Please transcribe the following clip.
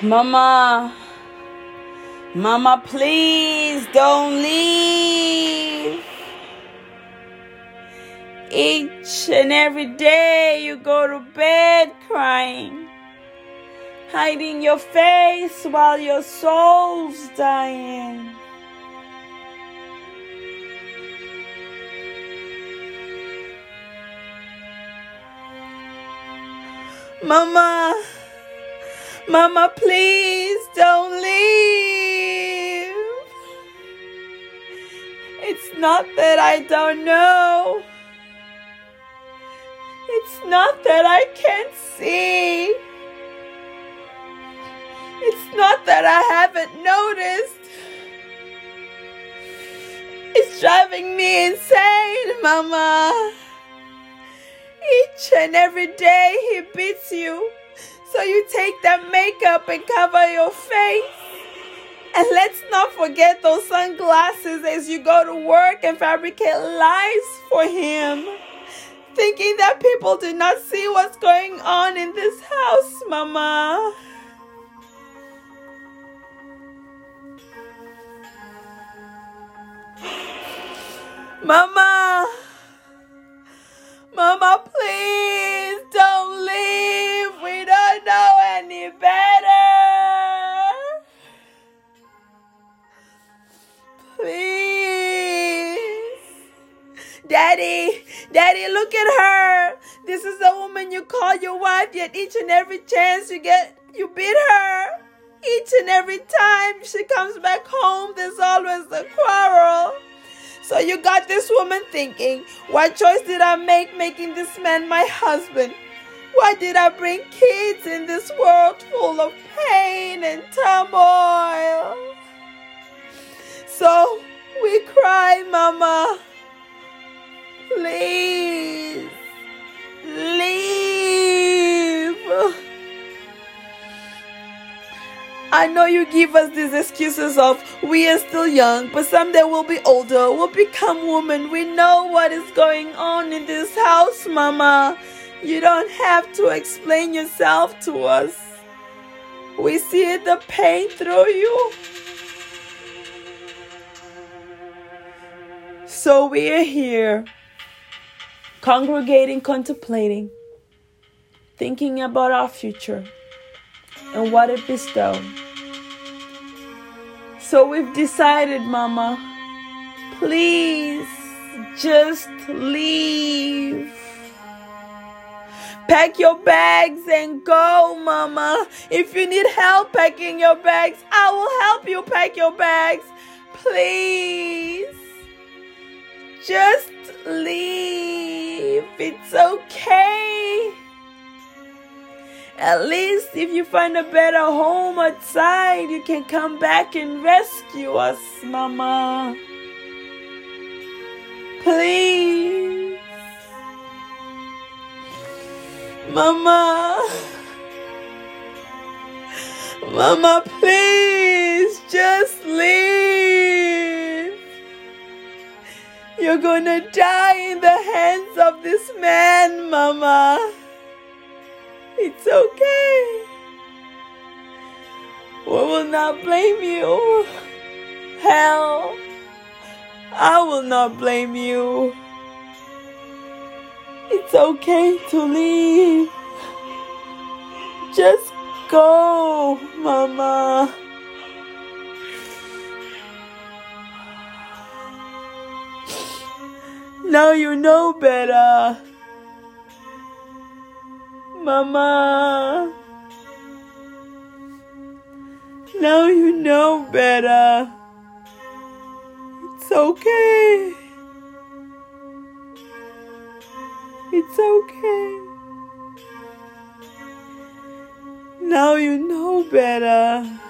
Mama, Mama, please don't leave. Each and every day you go to bed crying, hiding your face while your soul's dying. Mama, Mama, please don't leave. It's not that I don't know. It's not that I can't see. It's not that I haven't noticed. It's driving me insane, Mama. Each and every day he beats you. So you take that makeup and cover your face. And let's not forget those sunglasses as you go to work and fabricate lies for him. Thinking that people do not see what's going on in this house, Mama. Mama! Mama, Daddy, Daddy, look at her. This is the woman you call your wife, yet each and every chance you get, you beat her. Each and every time she comes back home, there's always a quarrel. So you got this woman thinking, what choice did I make making this man my husband? Why did I bring kids in this world full of pain and turmoil? So we cry, Mama. I know you give us these excuses of we are still young, but someday we'll be older, we'll become women. We know what is going on in this house, Mama. You don't have to explain yourself to us. We see the pain through you. So we are here, congregating, contemplating, thinking about our future and what it bestows. So we've decided, Mama, please just leave. Pack your bags and go, Mama. If you need help packing your bags, I will help you pack your bags. Please. Just leave. It's okay. At least if you find a better home outside, you can come back and rescue us, Mama. Please. Mama. Mama, please just leave. You're gonna die in the hands of this man, Mama. It's okay. We will not blame you. Hell, I will not blame you. It's okay to leave. Just go, Mama. Now you know better. Mama. Now you know better. It's okay. It's okay. Now you know better.